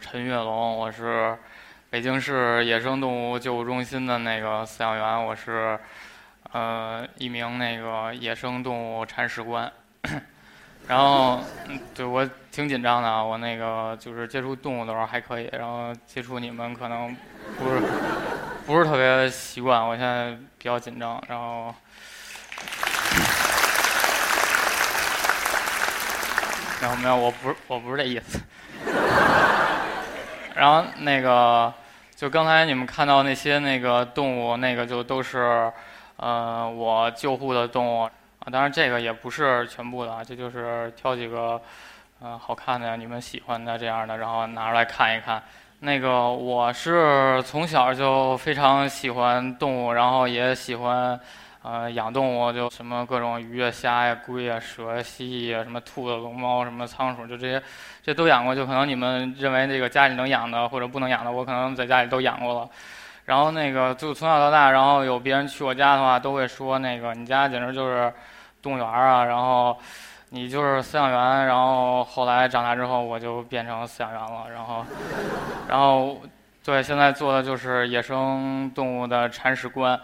陈跃龙，我是北京市野生动物救护中心的那个饲养员，我是呃一名那个野生动物铲屎官。然后，对我挺紧张的啊，我那个就是接触动物的时候还可以，然后接触你们可能不是不是特别习惯，我现在比较紧张，然后。没有没有，我不是我不是这意思。然后那个，就刚才你们看到那些那个动物，那个就都是，呃，我救护的动物啊。当然这个也不是全部的啊，这就是挑几个，呃，好看的、你们喜欢的这样的，然后拿出来看一看。那个我是从小就非常喜欢动物，然后也喜欢。呃，养动物就什么各种鱼啊、虾呀、龟啊、蛇呀、蜥蜴啊，什么兔子、龙猫、什么仓鼠，就这些，这都养过。就可能你们认为这个家里能养的或者不能养的，我可能在家里都养过了。然后那个就从小到大，然后有别人去我家的话，都会说那个你家简直就是动物园啊。然后你就是饲养员。然后后来长大之后，我就变成饲养员了。然后，然后对，现在做的就是野生动物的铲屎官。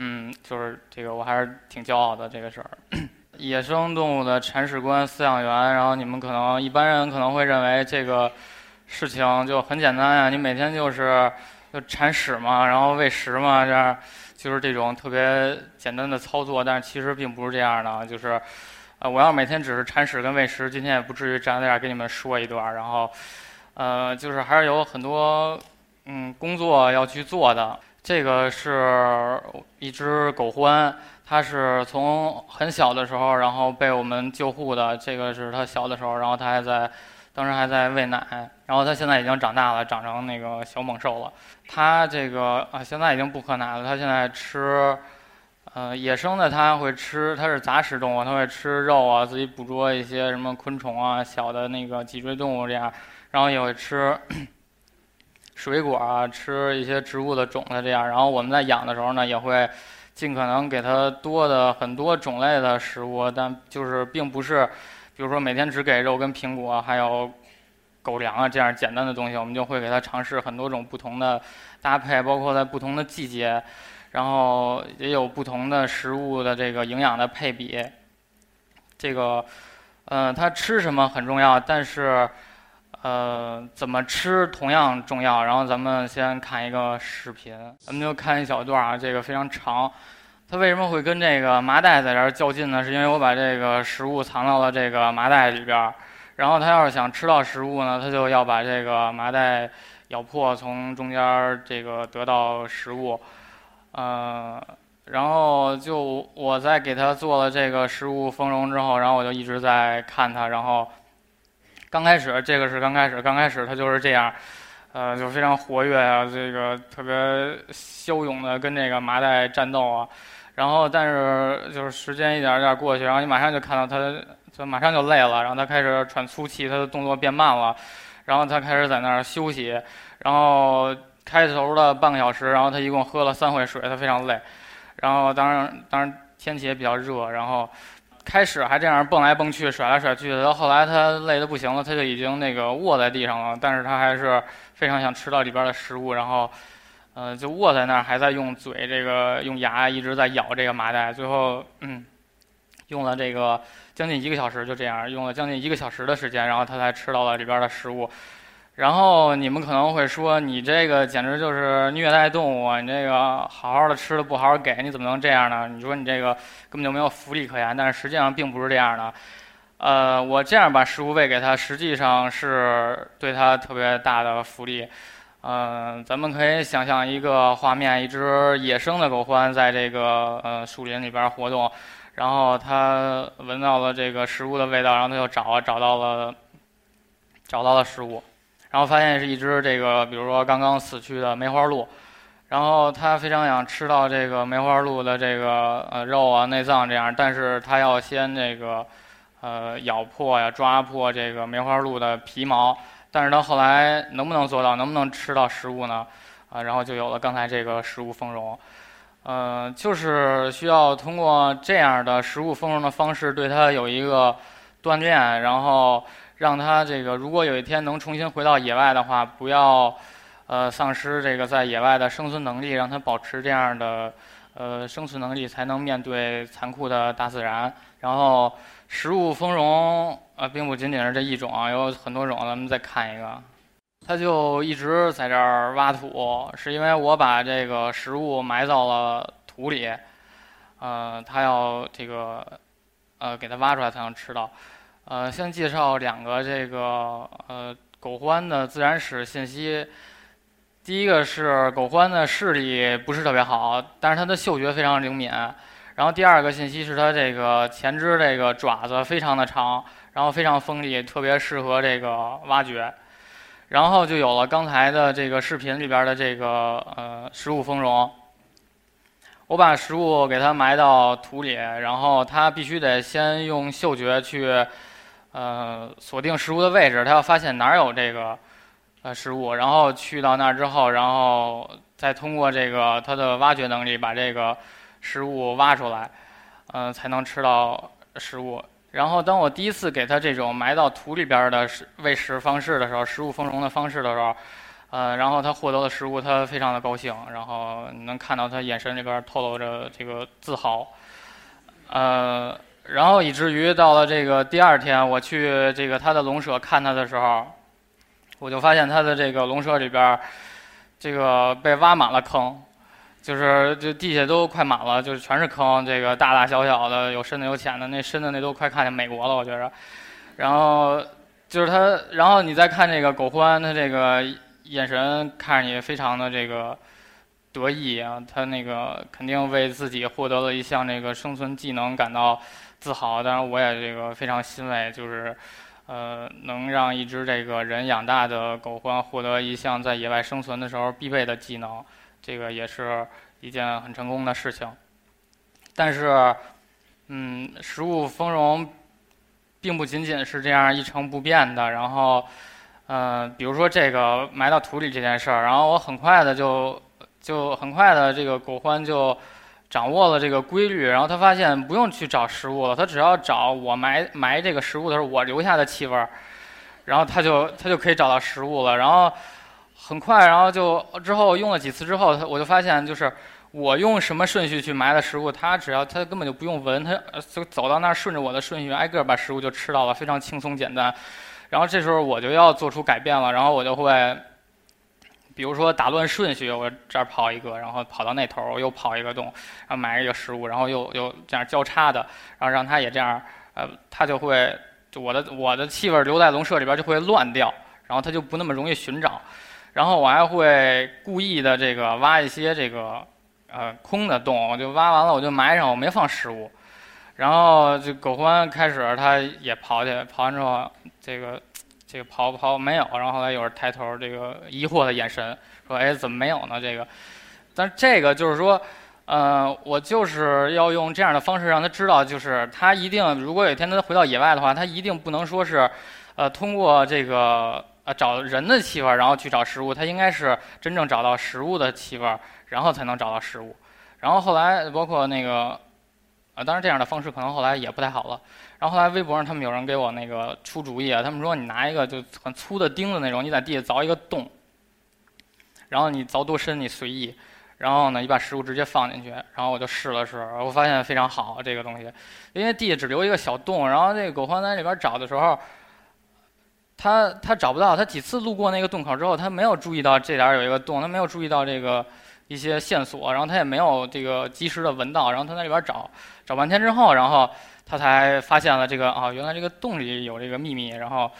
嗯，就是这个，我还是挺骄傲的这个事儿。野生动物的铲屎官、饲养员，然后你们可能一般人可能会认为这个事情就很简单呀，你每天就是就铲屎嘛，然后喂食嘛，这样就是这种特别简单的操作。但是其实并不是这样的，就是呃，我要每天只是铲屎跟喂食，今天也不至于站在这儿给你们说一段。然后呃，就是还是有很多嗯工作要去做的。这个是一只狗獾，它是从很小的时候，然后被我们救护的。这个是它小的时候，然后它还在，当时还在喂奶。然后它现在已经长大了，长成那个小猛兽了。它这个啊，现在已经不喝奶了。它现在吃，呃，野生的它会吃，它是杂食动物，它会吃肉啊，自己捕捉一些什么昆虫啊，小的那个脊椎动物这样，然后也会吃。水果啊，吃一些植物的种子这样，然后我们在养的时候呢，也会尽可能给它多的很多种类的食物，但就是并不是，比如说每天只给肉跟苹果，还有狗粮啊这样简单的东西，我们就会给它尝试很多种不同的搭配，包括在不同的季节，然后也有不同的食物的这个营养的配比。这个，嗯，它吃什么很重要，但是。呃，怎么吃同样重要。然后咱们先看一个视频，咱们就看一小段啊，这个非常长。它为什么会跟这个麻袋在这儿较劲呢？是因为我把这个食物藏到了这个麻袋里边儿。然后它要是想吃到食物呢，它就要把这个麻袋咬破，从中间儿这个得到食物。呃，然后就我在给它做了这个食物丰容之后，然后我就一直在看它，然后。刚开始，这个是刚开始，刚开始他就是这样，呃，就非常活跃啊，这个特别骁勇的跟这个麻袋战斗啊。然后，但是就是时间一点一点过去，然后你马上就看到他，就马上就累了，然后他开始喘粗气，他的动作变慢了，然后他开始在那儿休息。然后开头的半个小时，然后他一共喝了三回水，他非常累。然后，当然，当然天气也比较热，然后。开始还这样蹦来蹦去、甩来甩去的，到后来他累得不行了，他就已经那个卧在地上了。但是他还是非常想吃到里边的食物，然后，呃，就卧在那儿，还在用嘴这个用牙一直在咬这个麻袋。最后，嗯，用了这个将近一个小时，就这样用了将近一个小时的时间，然后他才吃到了里边的食物。然后你们可能会说，你这个简直就是虐待动物！你这个好好的吃的不好好给，你怎么能这样呢？你说你这个根本就没有福利可言。但是实际上并不是这样的。呃，我这样把食物喂给它，实际上是对它特别大的福利。嗯，咱们可以想象一个画面：一只野生的狗獾在这个呃树林里边活动，然后它闻到了这个食物的味道，然后它就找，找到了，找到了食物。然后发现是一只这个，比如说刚刚死去的梅花鹿，然后它非常想吃到这个梅花鹿的这个呃肉啊、内脏这样，但是它要先这个呃咬破呀、抓破这个梅花鹿的皮毛，但是它后来能不能做到，能不能吃到食物呢？啊，然后就有了刚才这个食物丰容，呃，就是需要通过这样的食物丰容的方式，对它有一个。锻炼，然后让它这个如果有一天能重新回到野外的话，不要呃丧失这个在野外的生存能力，让它保持这样的呃生存能力，才能面对残酷的大自然。然后食物丰容呃并不仅仅是这一种，有很多种，咱们再看一个。他就一直在这儿挖土，是因为我把这个食物埋到了土里，呃，他要这个，呃，给它挖出来才能吃到。呃，先介绍两个这个呃狗獾的自然史信息。第一个是狗獾的视力不是特别好，但是它的嗅觉非常灵敏。然后第二个信息是它这个前肢这个爪子非常的长，然后非常锋利，特别适合这个挖掘。然后就有了刚才的这个视频里边的这个呃食物丰容。我把食物给它埋到土里，然后它必须得先用嗅觉去呃锁定食物的位置，它要发现哪儿有这个呃食物，然后去到那儿之后，然后再通过这个它的挖掘能力把这个食物挖出来，嗯，才能吃到食物。然后，当我第一次给它这种埋到土里边的食喂食方式的时候，食物丰容的方式的时候，呃，然后它获得了食物，它非常的高兴，然后能看到它眼神里边透露着这个自豪，呃，然后以至于到了这个第二天，我去这个它的笼舍看它的时候，我就发现它的这个笼舍里边，这个被挖满了坑。就是这地下都快满了，就是全是坑，这个大大小小的，有深的有浅的，那深的那都快看见美国了，我觉着。然后就是他，然后你再看这个狗獾，他这个眼神看着你非常的这个得意啊，他那个肯定为自己获得了一项这个生存技能感到自豪。当然，我也这个非常欣慰，就是呃，能让一只这个人养大的狗獾获得一项在野外生存的时候必备的技能。这个也是一件很成功的事情，但是，嗯，食物丰容，并不仅仅是这样一成不变的。然后，嗯，比如说这个埋到土里这件事儿，然后我很快的就就很快的这个狗獾就掌握了这个规律，然后他发现不用去找食物了，他只要找我埋埋这个食物的时候我留下的气味儿，然后他就他就可以找到食物了，然后。很快，然后就之后用了。几次之后，我就发现，就是我用什么顺序去埋的食物，他只要他根本就不用闻，他就走到那儿，顺着我的顺序挨个把食物就吃到了，非常轻松简单。然后这时候我就要做出改变了，然后我就会，比如说打乱顺序，我这儿跑一个，然后跑到那头，我又跑一个洞，然后埋一个食物，然后又又这样交叉的，然后让它也这样，呃，它就会就我的我的气味留在笼舍里边就会乱掉，然后它就不那么容易寻找。然后我还会故意的这个挖一些这个呃空的洞，我就挖完了我就埋上，我没放食物。然后这狗獾开始它也刨去，刨完之后这个这个刨刨没有，然后后来有人抬头这个疑惑的眼神说：“哎，怎么没有呢？”这个，但这个就是说，呃，我就是要用这样的方式让他知道，就是他一定如果有一天他回到野外的话，他一定不能说是，呃，通过这个。呃，找人的气味，然后去找食物，他应该是真正找到食物的气味，然后才能找到食物。然后后来包括那个，啊，当然这样的方式可能后来也不太好了。然后后来微博上他们有人给我那个出主意啊，他们说你拿一个就很粗的钉子那种，你在地下凿一个洞，然后你凿多深你随意，然后呢你把食物直接放进去，然后我就试了试，我发现非常好这个东西，因为地下只留一个小洞，然后这个狗獾在里边找的时候。他他找不到，他几次路过那个洞口之后，他没有注意到这点有一个洞，他没有注意到这个一些线索，然后他也没有这个及时的闻到，然后他在里边找找半天之后，然后他才发现了这个啊，原来这个洞里有这个秘密，然后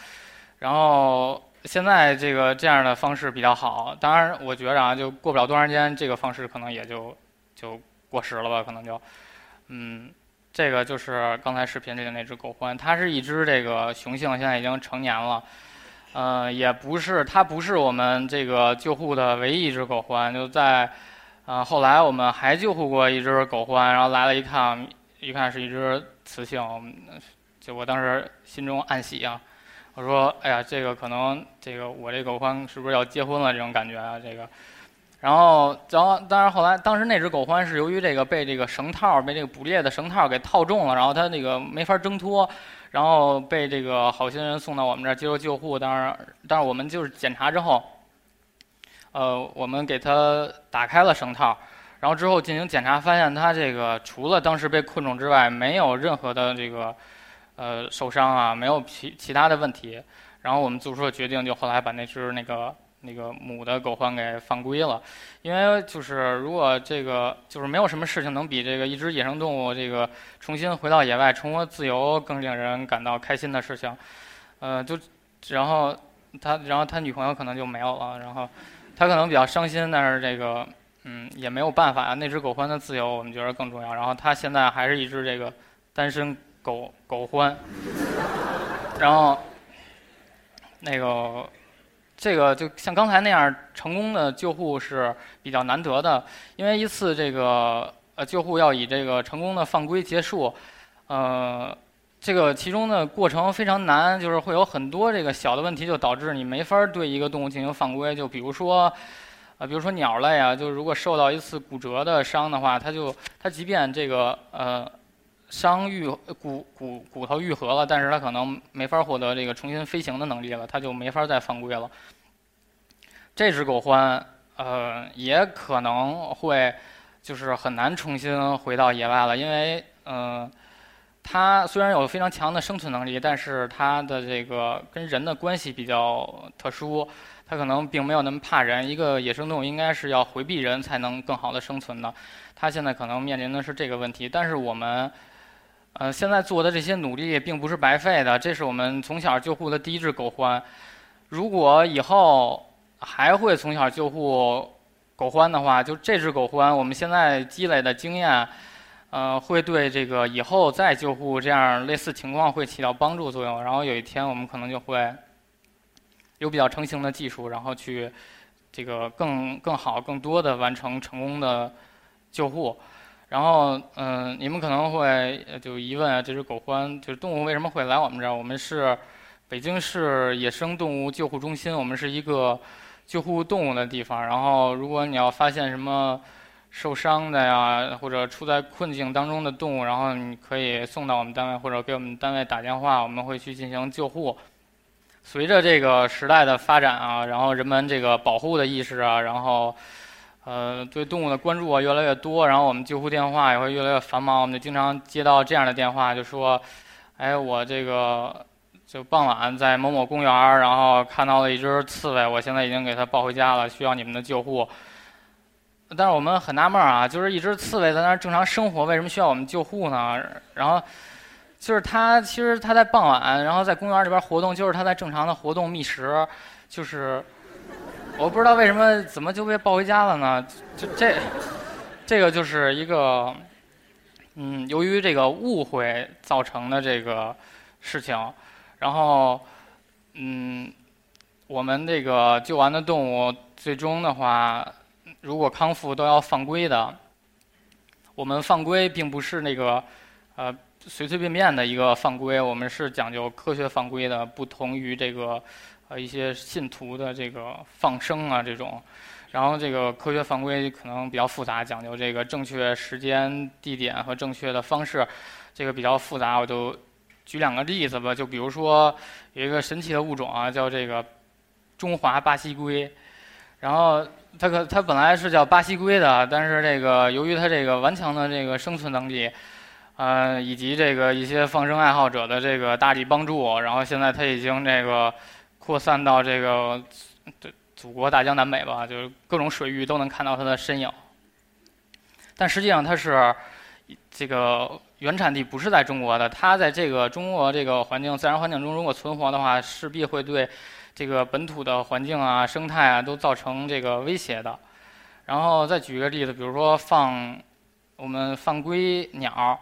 然后现在这个这样的方式比较好，当然我觉着啊，就过不了多长时间，这个方式可能也就就过时了吧，可能就嗯。这个就是刚才视频里的那只狗獾，它是一只这个雄性，现在已经成年了。呃，也不是，它不是我们这个救护的唯一一只狗獾。就在，呃，后来我们还救护过一只狗獾，然后来了一看，一看是一只雌性，就我当时心中暗喜啊。我说，哎呀，这个可能这个我这狗獾是不是要结婚了？这种感觉啊，这个。然后，然后，当然后来，当时那只狗獾是由于这个被这个绳套被这个捕猎的绳套给套中了，然后它那个没法挣脱，然后被这个好心人送到我们这儿接受救护。当然，但是我们就是检查之后，呃，我们给他打开了绳套，然后之后进行检查，发现他这个除了当时被困住之外，没有任何的这个呃受伤啊，没有其其他的问题。然后我们做出了决定，就后来把那只那个。那个母的狗獾给放归了，因为就是如果这个就是没有什么事情能比这个一只野生动物这个重新回到野外重获自由更令人感到开心的事情，呃，就然后他然后他女朋友可能就没有了，然后他可能比较伤心，但是这个嗯也没有办法啊，那只狗獾的自由我们觉得更重要，然后他现在还是一只这个单身狗狗獾，然后那个。这个就像刚才那样成功的救护是比较难得的，因为一次这个呃救护要以这个成功的犯规结束，呃，这个其中的过程非常难，就是会有很多这个小的问题，就导致你没法对一个动物进行犯规。就比如说，啊，比如说鸟类啊，就如果受到一次骨折的伤的话，它就它即便这个呃。伤愈骨骨骨头愈合了，但是它可能没法获得这个重新飞行的能力了，它就没法再放归了。这只狗獾，呃，也可能会就是很难重新回到野外了，因为，嗯，它虽然有非常强的生存能力，但是它的这个跟人的关系比较特殊，它可能并没有那么怕人。一个野生动物应该是要回避人才能更好的生存的，它现在可能面临的是这个问题，但是我们。呃，现在做的这些努力并不是白费的。这是我们从小救护的第一只狗獾。如果以后还会从小救护狗獾的话，就这只狗獾，我们现在积累的经验，呃，会对这个以后再救护这样类似情况会起到帮助作用。然后有一天，我们可能就会有比较成型的技术，然后去这个更更好、更多的完成成功的救护。然后，嗯，你们可能会就疑问啊，这只狗獾就是动物为什么会来我们这儿？我们是北京市野生动物救护中心，我们是一个救护动物的地方。然后，如果你要发现什么受伤的呀，或者处在困境当中的动物，然后你可以送到我们单位或者给我们单位打电话，我们会去进行救护。随着这个时代的发展啊，然后人们这个保护的意识啊，然后。呃，对动物的关注啊越来越多，然后我们救护电话也会越来越繁忙，我们就经常接到这样的电话，就说，哎，我这个就傍晚在某某公园然后看到了一只刺猬，我现在已经给它抱回家了，需要你们的救护。但是我们很纳闷啊，就是一只刺猬在那儿正常生活，为什么需要我们救护呢？然后，就是它其实它在傍晚，然后在公园里边活动，就是它在正常的活动觅食，就是。我不知道为什么怎么就被抱回家了呢？就这，这个就是一个，嗯，由于这个误会造成的这个事情。然后，嗯，我们这个救完的动物，最终的话，如果康复都要放归的。我们放归并不是那个，呃，随随便便的一个放归，我们是讲究科学放归的，不同于这个。呃，一些信徒的这个放生啊，这种，然后这个科学犯规可能比较复杂，讲究这个正确时间、地点和正确的方式，这个比较复杂。我就举两个例子吧，就比如说有一个神奇的物种啊，叫这个中华巴西龟，然后它可它本来是叫巴西龟的，但是这个由于它这个顽强的这个生存能力，呃，以及这个一些放生爱好者的这个大力帮助，然后现在它已经这个。扩散到这个祖国大江南北吧，就是各种水域都能看到它的身影。但实际上，它是这个原产地不是在中国的。它在这个中国这个环境、自然环境中，如果存活的话，势必会对这个本土的环境啊、生态啊都造成这个威胁的。然后再举个例子，比如说放我们放归鸟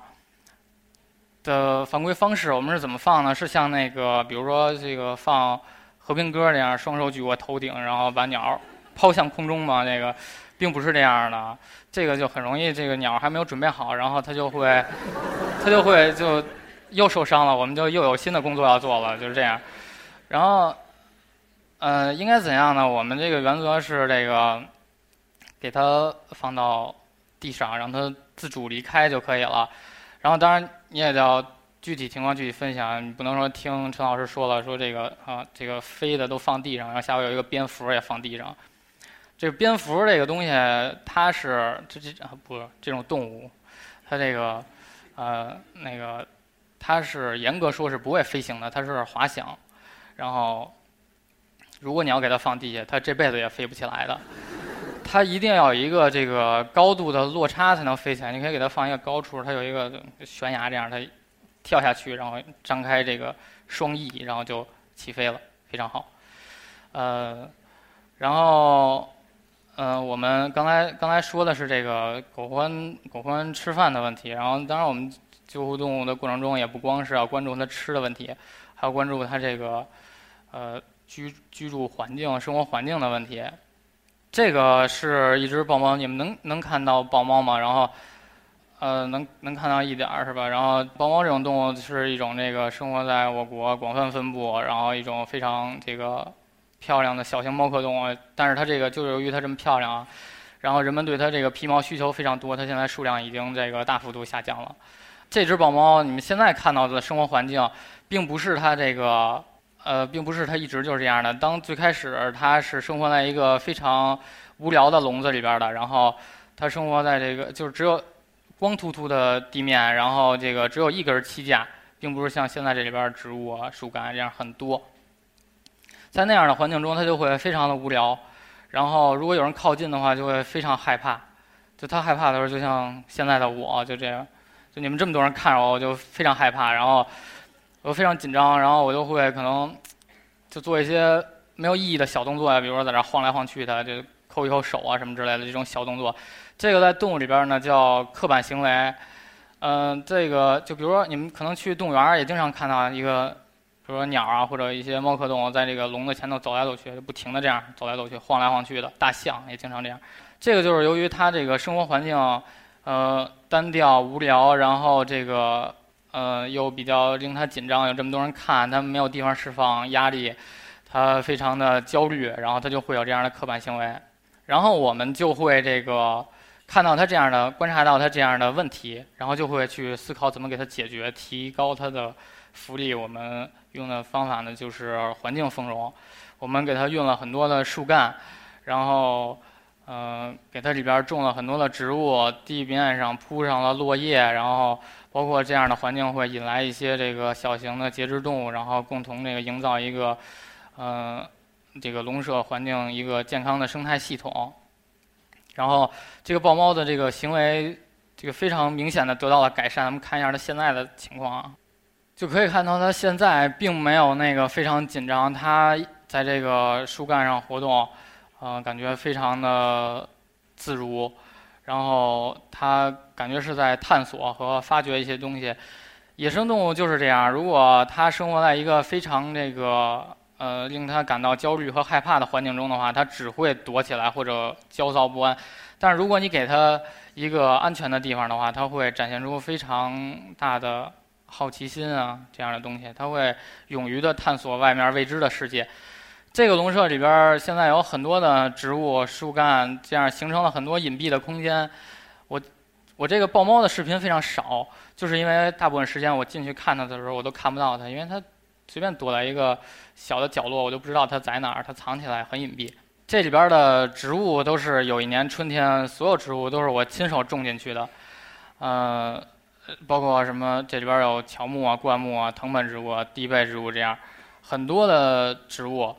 的放归方式，我们是怎么放呢？是像那个，比如说这个放。和平鸽那样，双手举过头顶，然后把鸟抛向空中吗？那个，并不是这样的。这个就很容易，这个鸟还没有准备好，然后它就会，它就会就又受伤了。我们就又有新的工作要做了，就是这样。然后，呃，应该怎样呢？我们这个原则是这个，给它放到地上，让它自主离开就可以了。然后当然你也要具体情况具体分享，你不能说听陈老师说了，说这个啊这个飞的都放地上，然后下边有一个蝙蝠也放地上。这个蝙蝠这个东西，它是这这啊不这种动物，它这个呃那个它是严格说是不会飞行的，它是滑翔。然后如果你要给它放地下，它这辈子也飞不起来的。它一定要有一个这个高度的落差才能飞起来。你可以给它放一个高处，它有一个悬崖这样，它跳下去，然后张开这个双翼，然后就起飞了，非常好。呃，然后。嗯，我们刚才刚才说的是这个狗獾狗獾吃饭的问题，然后当然我们救护动物的过程中也不光是要关注它吃的问题，还要关注它这个呃居居住环境、生活环境的问题。这个是一只豹猫，你们能能看到豹猫吗？然后呃能能看到一点儿是吧？然后豹猫这种动物是一种这个生活在我国广泛分布，然后一种非常这个。漂亮的小型猫科动物，但是它这个就由于它这么漂亮啊，然后人们对它这个皮毛需求非常多，它现在数量已经这个大幅度下降了。这只豹猫，你们现在看到的生活环境，并不是它这个，呃，并不是它一直就是这样的。当最开始它是生活在一个非常无聊的笼子里边的，然后它生活在这个就是只有光秃秃的地面，然后这个只有一根栖架，并不是像现在这里边植物啊、树干这样很多。在那样的环境中，它就会非常的无聊，然后如果有人靠近的话，就会非常害怕。就他害怕的时候，就像现在的我，就这样，就你们这么多人看着我，我就非常害怕，然后我非常紧张，然后我就会可能就做一些没有意义的小动作呀，比如说在这晃来晃去的，就抠一抠手啊什么之类的这种小动作。这个在动物里边呢叫刻板行为。嗯，这个就比如说你们可能去动物园也经常看到一个。比如说鸟啊，或者一些猫科动物，在这个笼子前头走来走去，就不停的这样走来走去、晃来晃去的。大象也经常这样。这个就是由于它这个生活环境，呃，单调无聊，然后这个呃又比较令它紧张，有这么多人看，它没有地方释放压力，它非常的焦虑，然后它就会有这样的刻板行为。然后我们就会这个看到它这样的，观察到它这样的问题，然后就会去思考怎么给它解决，提高它的福利。我们。用的方法呢，就是环境丰容。我们给它用了很多的树干，然后，呃，给它里边种了很多的植物，地面上铺上了落叶，然后包括这样的环境会引来一些这个小型的节肢动物，然后共同这个营造一个，呃，这个笼舍环境一个健康的生态系统。然后这个豹猫的这个行为，这个非常明显的得到了改善。咱们看一下它现在的情况啊。就可以看到，它现在并没有那个非常紧张，它在这个树干上活动，呃，感觉非常的自如，然后它感觉是在探索和发掘一些东西。野生动物就是这样，如果它生活在一个非常这个呃令它感到焦虑和害怕的环境中的话，它只会躲起来或者焦躁不安。但是如果你给它一个安全的地方的话，它会展现出非常大的。好奇心啊，这样的东西，它会勇于的探索外面未知的世界。这个笼舍里边现在有很多的植物、树干，这样形成了很多隐蔽的空间。我我这个豹猫的视频非常少，就是因为大部分时间我进去看它的时候，我都看不到它，因为它随便躲在一个小的角落，我就不知道它在哪儿，它藏起来很隐蔽。这里边的植物都是有一年春天，所有植物都是我亲手种进去的，嗯。包括什么？这里边有乔木啊、灌木啊、藤本植物、啊、地被植物这样很多的植物，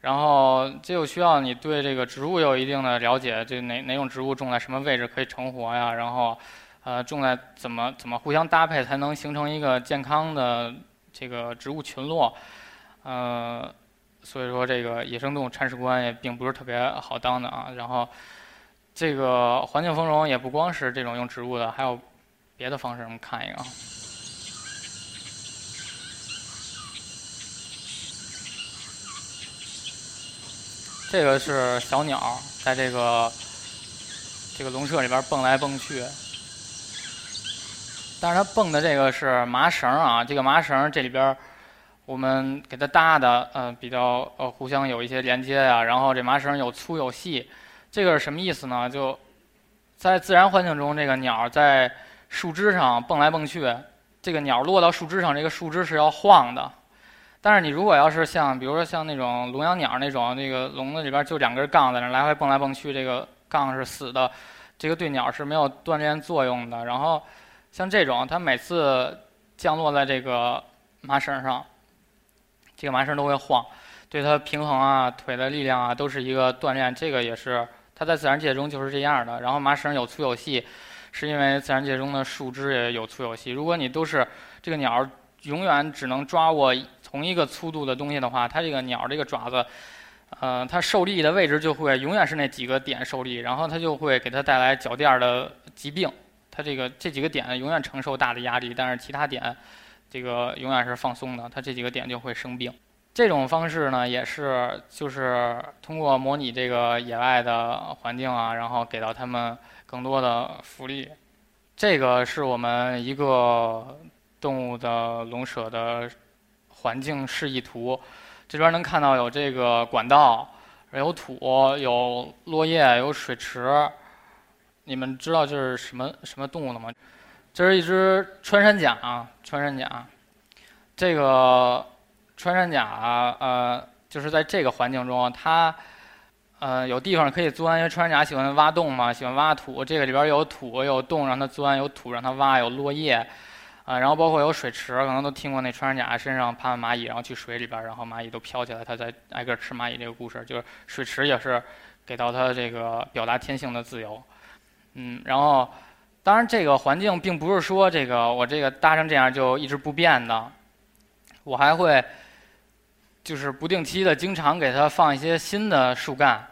然后这就需要你对这个植物有一定的了解，这哪哪种植物种在什么位置可以成活呀？然后，呃，种在怎么怎么互相搭配才能形成一个健康的这个植物群落？呃，所以说这个野生动物铲屎官也并不是特别好当的啊。然后，这个环境丰容也不光是这种用植物的，还有。别的方式，我们看一个啊。这个是小鸟，在这个这个笼舍里边蹦来蹦去。但是它蹦的这个是麻绳啊，这个麻绳这里边我们给它搭的，呃，比较呃互相有一些连接呀。然后这麻绳有粗有细，这个是什么意思呢？就在自然环境中，这个鸟在树枝上蹦来蹦去，这个鸟落到树枝上，这个树枝是要晃的。但是你如果要是像，比如说像那种笼养鸟那种，那个笼子里边就两根杠在那来回蹦来蹦去，这个杠是死的，这个对鸟是没有锻炼作用的。然后像这种，它每次降落在这个麻绳上，这个麻绳都会晃，对它平衡啊、腿的力量啊都是一个锻炼。这个也是它在自然界中就是这样的。然后麻绳有粗有细，是因为自然界中的树枝也有粗有细。如果你都是这个鸟永远只能抓握。同一个粗度的东西的话，它这个鸟这个爪子，呃，它受力的位置就会永远是那几个点受力，然后它就会给它带来脚垫的疾病。它这个这几个点永远承受大的压力，但是其他点，这个永远是放松的，它这几个点就会生病。这种方式呢，也是就是通过模拟这个野外的环境啊，然后给到他们更多的福利。这个是我们一个动物的笼舍的。环境示意图，这边能看到有这个管道，有土，有落叶，有水池。你们知道这是什么什么动物了吗？这是一只穿山甲啊，穿山甲。这个穿山甲，呃，就是在这个环境中，它，呃，有地方可以钻，因为穿山甲喜欢挖洞嘛，喜欢挖土。这个里边有土，有洞让它钻，有土让它挖，有落叶。啊，然后包括有水池，可能都听过那穿山甲身上爬蚂蚁，然后去水里边，然后蚂蚁都飘起来，它在挨个吃蚂蚁这个故事，就是水池也是给到它这个表达天性的自由。嗯，然后当然这个环境并不是说这个我这个搭成这样就一直不变的，我还会就是不定期的经常给它放一些新的树干，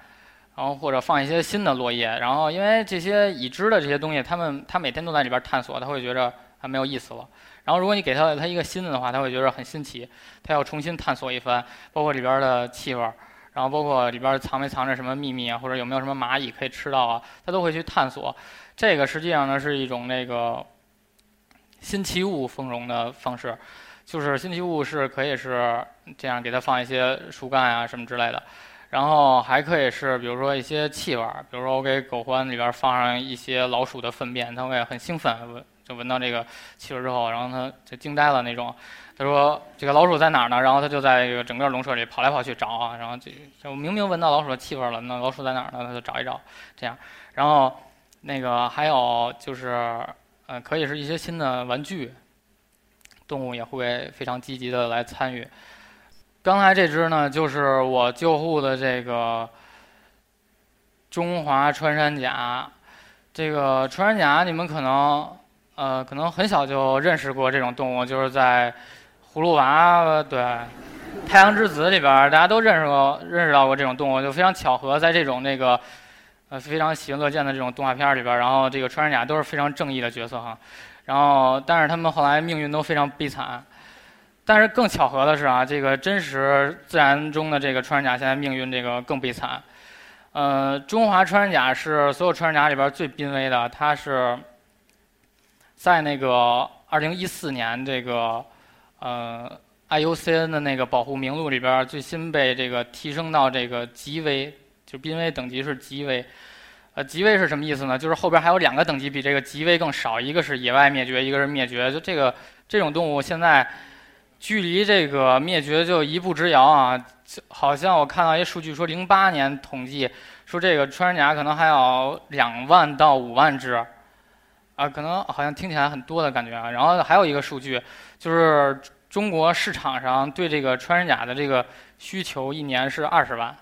然后或者放一些新的落叶，然后因为这些已知的这些东西，它们它每天都在里边探索，它会觉着。它没有意思了。然后，如果你给它它一个新的的话，它会觉得很新奇，它要重新探索一番，包括里边的气味儿，然后包括里边藏没藏着什么秘密啊，或者有没有什么蚂蚁可以吃到啊，它都会去探索。这个实际上呢是一种那个新奇物丰容的方式，就是新奇物是可以是这样给它放一些树干啊什么之类的，然后还可以是比如说一些气味，比如说我给狗獾里边放上一些老鼠的粪便，它会很兴奋。就闻到这个气味之后，然后他就惊呆了那种。他说：“这个老鼠在哪儿呢？”然后他就在这个整个笼舍里跑来跑去找啊。然后就就明明闻到老鼠的气味了，那老鼠在哪儿呢？他就找一找，这样。然后那个还有就是，呃，可以是一些新的玩具，动物也会非常积极的来参与。刚才这只呢，就是我救护的这个中华穿山甲。这个穿山甲，你们可能。呃，可能很小就认识过这种动物，就是在《葫芦娃》对《太阳之子》里边，大家都认识过、认识到过这种动物，就非常巧合，在这种那个呃非常喜闻乐见的这种动画片里边，然后这个穿山甲都是非常正义的角色哈。然后，但是他们后来命运都非常悲惨。但是更巧合的是啊，这个真实自然中的这个穿山甲现在命运这个更悲惨。呃，中华穿山甲是所有穿山甲里边最濒危的，它是。在那个二零一四年这个呃 IUCN 的那个保护名录里边，最新被这个提升到这个极危，就濒危等级是极危。呃，极危是什么意思呢？就是后边还有两个等级比这个极危更少，一个是野外灭绝，一个是灭绝。就这个这种动物现在距离这个灭绝就一步之遥啊！好像我看到一数据说，零八年统计说这个穿山甲可能还有两万到五万只。啊，可能好像听起来很多的感觉啊。然后还有一个数据，就是中国市场上对这个穿山甲的这个需求一年是二十万，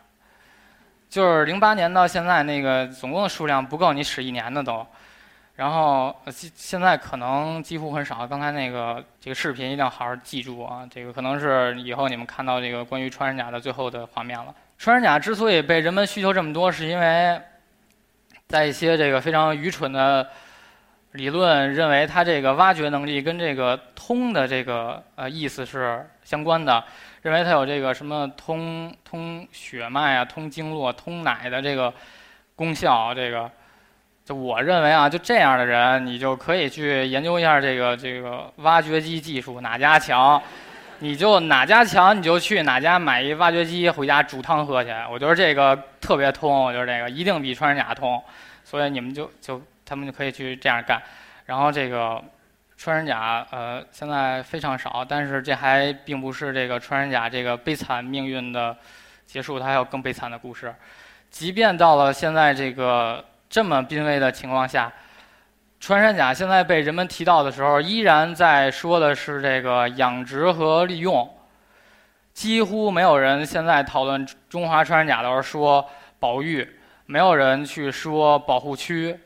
就是零八年到现在那个总共的数量不够你使一年的都。然后现现在可能几乎很少。刚才那个这个视频一定要好好记住啊，这个可能是以后你们看到这个关于穿山甲的最后的画面了。穿山甲之所以被人们需求这么多，是因为在一些这个非常愚蠢的。理论认为，它这个挖掘能力跟这个通的这个呃意思是相关的，认为它有这个什么通通血脉啊、通经络、通奶的这个功效。这个，就我认为啊，就这样的人，你就可以去研究一下这个这个挖掘机技术哪家强，你就哪家强你就去哪家买一挖掘机回家煮汤喝去。我觉得这个特别通，我觉得这个一定比穿山甲通，所以你们就就他们就可以去这样干。然后这个穿山甲呃现在非常少，但是这还并不是这个穿山甲这个悲惨命运的结束，它还有更悲惨的故事。即便到了现在这个这么濒危的情况下。穿山甲现在被人们提到的时候，依然在说的是这个养殖和利用，几乎没有人现在讨论中华穿山甲的时候说保育，没有人去说保护区，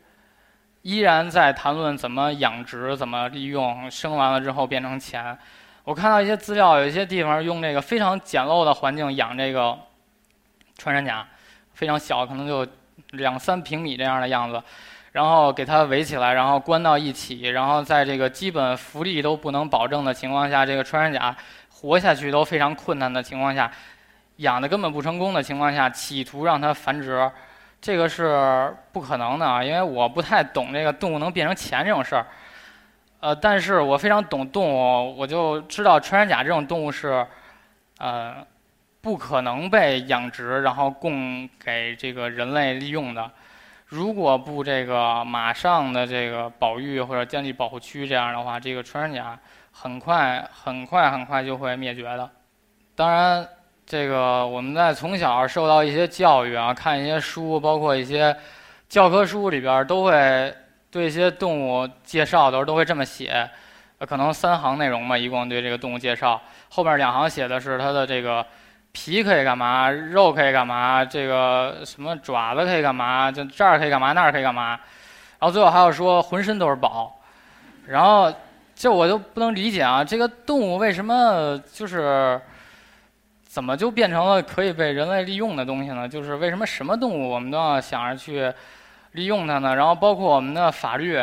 依然在谈论怎么养殖、怎么利用，生完了之后变成钱。我看到一些资料，有一些地方用这个非常简陋的环境养这个穿山甲，非常小，可能就两三平米这样的样子。然后给它围起来，然后关到一起，然后在这个基本福利都不能保证的情况下，这个穿山甲活下去都非常困难的情况下，养的根本不成功的情况下，企图让它繁殖，这个是不可能的啊！因为我不太懂这个动物能变成钱这种事儿，呃，但是我非常懂动物，我就知道穿山甲这种动物是，呃，不可能被养殖然后供给这个人类利用的。如果不这个马上的这个保育或者建立保护区，这样的话，这个穿山甲很快很快很快就会灭绝的。当然，这个我们在从小受到一些教育啊，看一些书，包括一些教科书里边都会对一些动物介绍的时候都会这么写，可能三行内容吧，一共对这个动物介绍，后面两行写的是它的这个。皮可以干嘛？肉可以干嘛？这个什么爪子可以干嘛？就这儿可以干嘛？那儿可以干嘛？然后最后还要说浑身都是宝。然后这我就不能理解啊！这个动物为什么就是怎么就变成了可以被人类利用的东西呢？就是为什么什么动物我们都要想着去利用它呢？然后包括我们的法律，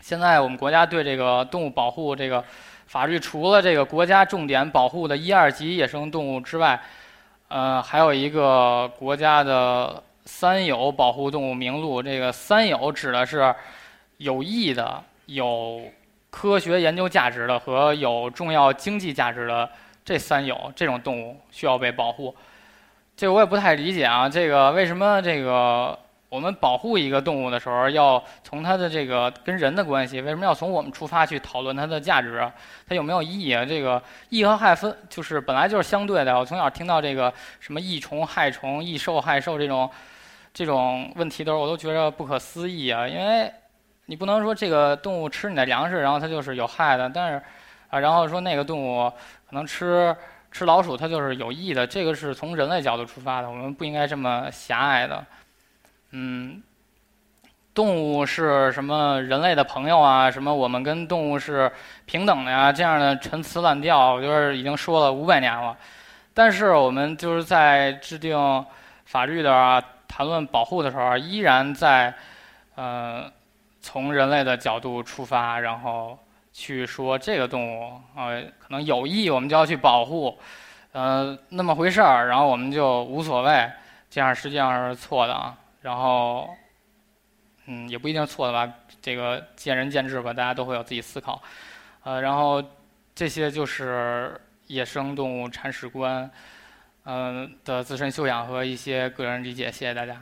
现在我们国家对这个动物保护这个。法律除了这个国家重点保护的一二级野生动物之外，呃，还有一个国家的三有保护动物名录。这个三有指的是有益的、有科学研究价值的和有重要经济价值的这三有这种动物需要被保护。这我也不太理解啊，这个为什么这个？我们保护一个动物的时候，要从它的这个跟人的关系，为什么要从我们出发去讨论它的价值？它有没有意义啊？这个益和害分就是本来就是相对的。我从小听到这个什么益虫害虫、益兽害兽这种这种问题的时候，我都觉得不可思议啊！因为你不能说这个动物吃你的粮食，然后它就是有害的；但是啊，然后说那个动物可能吃吃老鼠，它就是有益的。这个是从人类角度出发的，我们不应该这么狭隘的。嗯，动物是什么人类的朋友啊？什么我们跟动物是平等的呀？这样的陈词滥调，我觉得已经说了五百年了。但是我们就是在制定法律的、谈论保护的时候，依然在呃从人类的角度出发，然后去说这个动物呃可能有益，我们就要去保护，呃那么回事儿，然后我们就无所谓，这样实际上是错的啊。然后，嗯，也不一定错的吧，这个见仁见智吧，大家都会有自己思考。呃，然后这些就是野生动物铲屎官，嗯的自身修养和一些个人理解。谢谢大家。